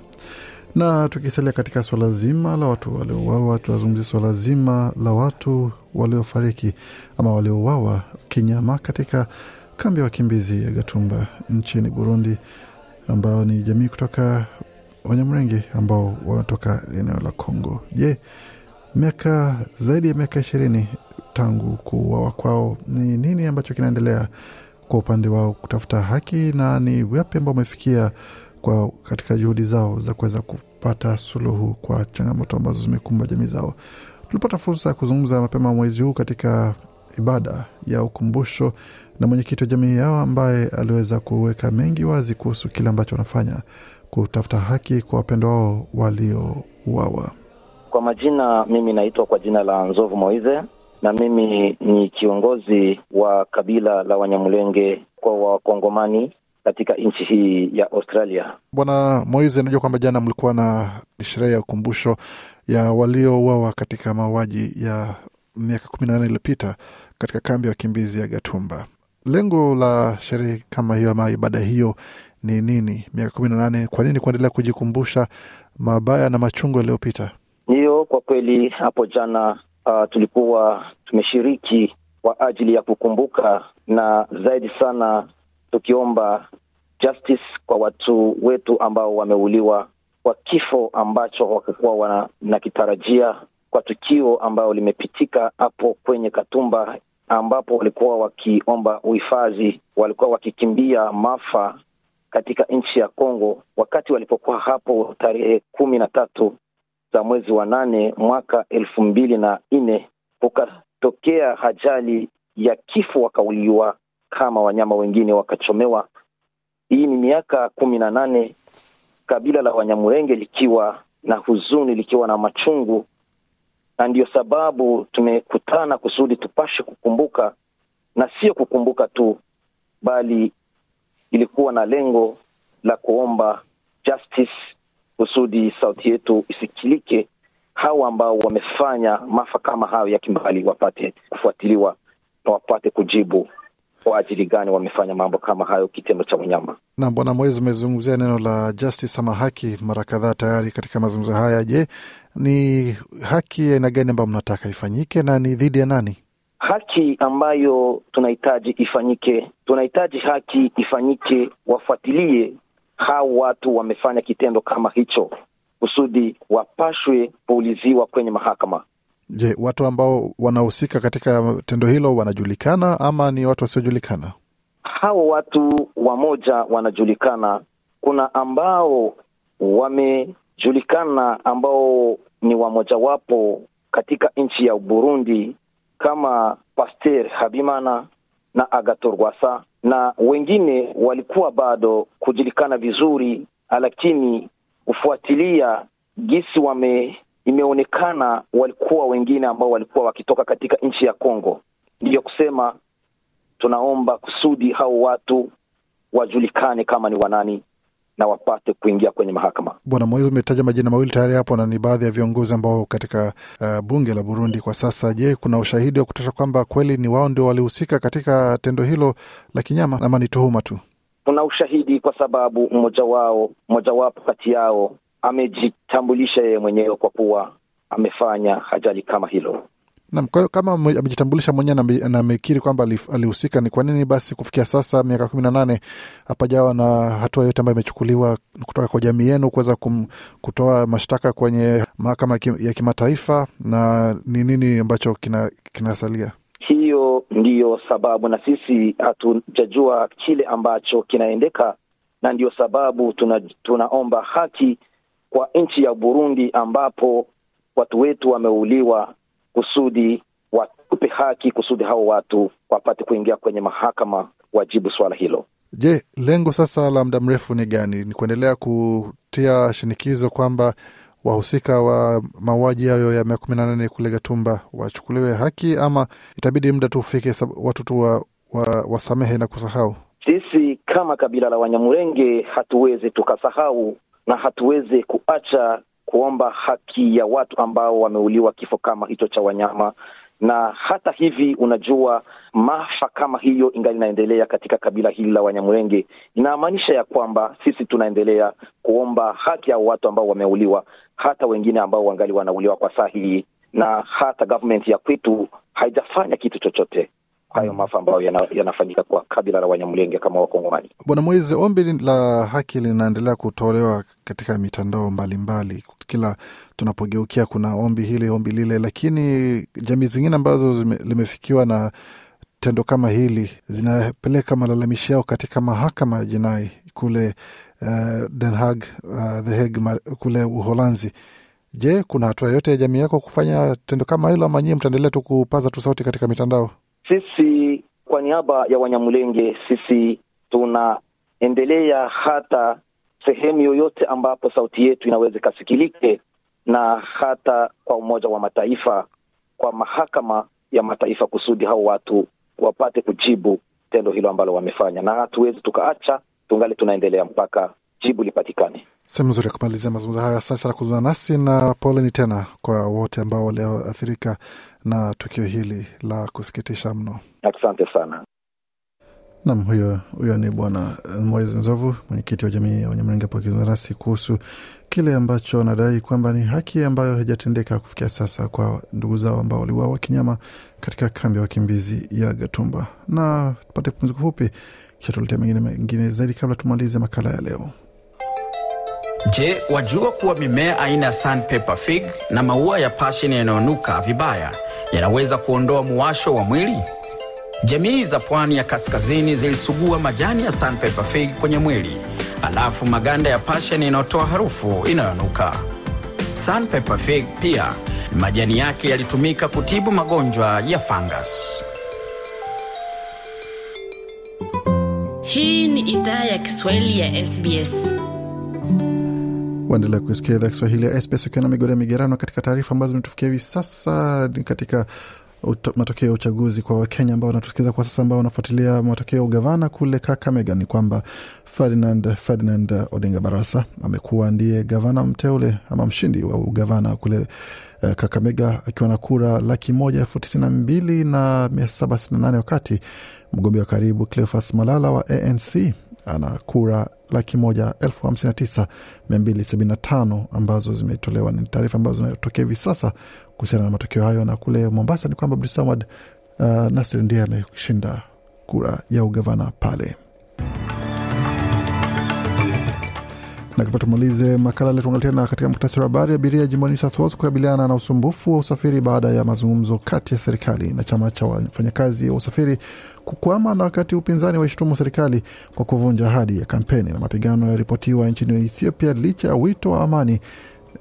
Na tukisalia katika swala zima la watu waliouawa, tunazungumzia swala zima la watu waliofariki ama waliouawa kinyama katika kambi ya wakimbizi ya Gatumba nchini Burundi, ambao ni jamii kutoka Wanyamrenge ambao wanatoka eneo la Kongo. Je, miaka zaidi ya miaka ishirini tangu kuuawa kwao, ni nini ambacho kinaendelea kwa upande wao kutafuta haki na ni wapi ambao wamefikia kwa katika juhudi zao za kuweza kupata suluhu kwa changamoto ambazo zimekumba jamii zao. Tulipata fursa ya kuzungumza mapema mwezi huu katika ibada ya ukumbusho na mwenyekiti wa jamii yao ambaye aliweza kuweka mengi wazi kuhusu kile ambacho wanafanya kutafuta haki kwa wapendo wao waliouawa. Kwa majina, mimi naitwa kwa jina la Nzovu Moize na mimi ni kiongozi wa kabila la Wanyamulenge kwa Wakongomani katika nchi hii ya Australia. Bwana Moise, najua kwamba jana mlikuwa na sherehe ya ukumbusho ya waliouawa katika mauaji ya miaka kumi na nane iliyopita katika kambi ya wakimbizi ya Gatumba. Lengo la sherehe kama hiyo ama ibada hiyo ni nini? Miaka kumi na nane, kwa nini kuendelea kujikumbusha mabaya na machungu yaliyopita? Ndiyo, kwa kweli hapo jana uh, tulikuwa tumeshiriki kwa ajili ya kukumbuka na zaidi sana tukiomba justice kwa watu wetu ambao wameuliwa kwa kifo ambacho hawakuwa wanakitarajia, kwa tukio ambayo limepitika hapo kwenye Katumba, ambapo walikuwa wakiomba uhifadhi, walikuwa wakikimbia maafa katika nchi ya Kongo, wakati walipokuwa hapo tarehe kumi na tatu za mwezi wa nane mwaka elfu mbili na nne kukatokea ajali ya kifo, wakauliwa kama wanyama wengine wakachomewa. Hii ni miaka kumi na nane kabila la Wanyamurenge likiwa na huzuni, likiwa na machungu, na ndiyo sababu tumekutana kusudi tupashe kukumbuka, na sio kukumbuka tu, bali ilikuwa na lengo la kuomba justice kusudi sauti yetu isikilike, hawa ambao wamefanya maafa kama hayo ya kimbali wapate kufuatiliwa na wapate kujibu kwa ajili gani wamefanya mambo kama hayo, kitendo cha unyama. Na Bwana Mwezi, umezungumzia neno la justice ama haki mara kadhaa tayari katika mazungumzo haya. Je, ni haki aina gani ambayo mnataka ifanyike na ni dhidi ya nani? Haki ambayo tunahitaji ifanyike, tunahitaji haki ifanyike, wafuatilie hao watu wamefanya kitendo kama hicho, kusudi wapashwe kuuliziwa kwenye mahakama. Je, watu ambao wanahusika katika tendo hilo wanajulikana ama ni watu wasiojulikana? Hao watu wamoja wanajulikana, kuna ambao wamejulikana ambao ni wamojawapo katika nchi ya Burundi kama Pasteur Habimana na Agathon Rwasa, na wengine walikuwa bado kujulikana vizuri, lakini kufuatilia gisi wame imeonekana walikuwa wengine ambao walikuwa wakitoka katika nchi ya Kongo. Ndiyo kusema tunaomba kusudi hao watu wajulikane kama ni wanani na wapate kuingia kwenye mahakama. Bwana Moizi, umetaja majina mawili tayari hapo na ni baadhi ya viongozi ambao katika uh, bunge la Burundi kwa sasa. Je, kuna ushahidi wa kutosha kwamba kweli ni wao ndio walihusika katika tendo hilo la kinyama ama ni tuhuma tu? Kuna ushahidi kwa sababu mmoja wao mmojawapo kati yao amejitambulisha yeye mwenyewe kwa kuwa amefanya ajali kama hilo. Naam, kwa hiyo kama amejitambulisha mwenyewe na amekiri kwamba alihusika, ni kwa nini basi kufikia sasa miaka kumi na nane hapajawa na hatua yote ambayo imechukuliwa kutoka kwa jamii yenu kuweza kutoa mashtaka kwenye mahakama ya kimataifa? Na ni nini ambacho kinasalia? Kina hiyo ndiyo sababu, na sisi hatujajua kile ambacho kinaendeka, na ndiyo sababu tuna, tunaomba haki kwa nchi ya Burundi ambapo watu wetu wameuliwa, kusudi watupe haki, kusudi hao watu wapate kuingia kwenye mahakama wajibu swala hilo. Je, lengo sasa la muda mrefu ni gani? Ni kuendelea kutia shinikizo kwamba wahusika wa mauaji hayo ya mia kumi na nane kule Gatumba wachukuliwe haki, ama itabidi muda tu ufike watu tu wa, wa, wasamehe na kusahau? Sisi kama kabila la Wanyamurenge hatuwezi tukasahau na hatuwezi kuacha kuomba haki ya watu ambao wameuliwa kifo kama hicho cha wanyama. Na hata hivi unajua maafa kama hiyo ingali inaendelea katika kabila hili la Wanyamulenge, inamaanisha ya kwamba sisi tunaendelea kuomba haki ya watu ambao wameuliwa, hata wengine ambao wangali wanauliwa kwa saa hii, na hata government ya kwetu haijafanya kitu chochote hayo maafa ambayo yana, yanafanyika kwa kabila la Wanyamulenge kama Wakongomani. Bwana Moise, ombi la haki linaendelea kutolewa katika mitandao mbalimbali mbali. Kila tunapogeukia kuna ombi hili ombi lile, lakini jamii zingine ambazo zime, limefikiwa na tendo kama hili zinapeleka malalamishi yao katika mahakama ya jinai kule uh, Den Haag, uh, The Hague kule Uholanzi. Je, kuna hatua yoyote ya jamii yako kufanya tendo kama hilo ama nyie mtaendelea tu kupaza tu sauti katika mitandao? Sisi kwa niaba ya Wanyamulenge, sisi tunaendelea hata sehemu yoyote ambapo sauti yetu inaweza ikasikilike, na hata kwa Umoja wa Mataifa, kwa mahakama ya mataifa, kusudi hao watu wapate kujibu tendo hilo ambalo wamefanya, na hatuwezi tukaacha, tungali tunaendelea mpaka jibu lipatikane. Sehemu nzuri ya kumalizia mazungumzo hayo. Asante sana kuzungumza nasi na poleni tena kwa wote ambao walioathirika na tukio hili la kusikitisha mno. Asante sana. Nam, huyo huyo ni Bwana Moris Nzovu, mwenyekiti wa jamii ya Wanyamulenge hapo akizungumza nasi kuhusu kile ambacho anadai kwamba ni haki ambayo haijatendeka kufikia sasa kwa ndugu zao ambao waliuawa kinyama katika kambi ya wakimbizi ya Gatumba. Na tupate pumziko fupi, kisha tuletea mengine mengine zaidi kabla tumalize makala ya leo. Je, wajua kuwa mimea aina ya sandpaper fig na maua ya passion yanayonuka vibaya yanaweza kuondoa muwasho wa mwili? Jamii za pwani ya kaskazini zilisugua majani ya sandpaper fig kwenye mwili, alafu maganda ya passion yanayotoa harufu inayonuka. Sandpaper fig pia majani yake yalitumika kutibu magonjwa ya fungus. Hii ni idhaa ya Kiswahili ya SBS. Waendelea kusikia idhaa Kiswahili ya SBS ukiwa na migodi migerano. Katika taarifa ambazo zimetufikia hivi sasa katika matokeo ya uchaguzi kwa Wakenya ambao wanatusikiza kwa sasa, ambao wanafuatilia matokeo ya ugavana kule Kakamega, ni kwamba Ferdinand, Ferdinand Odinga Barasa amekuwa ndiye gavana mteule ama mshindi wa ugavana kule uh, Kakamega akiwa na kura laki moja elfu tisini na mbili na mia saba sitini na nane wakati mgombea wa karibu Cleophas Malala wa ANC ana kura laki moja elfu hamsini na tisa mia mbili sabini na tano ambazo zimetolewa. Ni taarifa ambazo zinatokea hivi sasa kuhusiana na matokeo hayo. Na kule Mombasa ni kwamba Abdusamad uh, Nasir ndiye ameshinda kura ya ugavana pale. Na kipa tumalize makala letu tena katika muktasari wa habari. Abiria jimboni New South Wales kukabiliana na usumbufu wa usafiri baada ya mazungumzo kati ya serikali na chama cha wafanyakazi wa usafiri kukwama, na wakati upinzani waishutumu serikali kwa kuvunja ahadi ya kampeni. Na mapigano yaripotiwa nchini Ethiopia licha ya wito wa amani.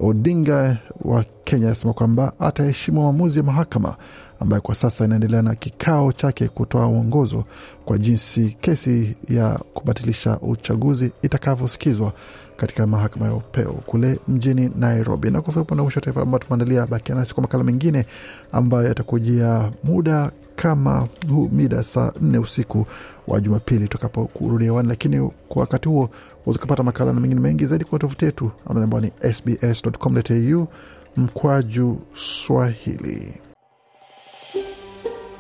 Odinga wa Kenya asema kwamba ataheshimu maamuzi ya mahakama ambayo kwa sasa inaendelea na kikao chake kutoa uongozo kwa jinsi kesi ya kubatilisha uchaguzi itakavyosikizwa katika mahakama ya upeo kule mjini Nairobi. Na kufikia na mwisho wa taarifa ambayo tumeandalia, bakia nasi kwa makala mengine ambayo yatakujia muda kama huu mida saa nne usiku wa Jumapili tutakapo kurudi hewani, lakini kwa wakati huo uzikapata makala na mengine mengi zaidi kwa tovuti yetu ambao ni sbs.com.au mkwaju Swahili.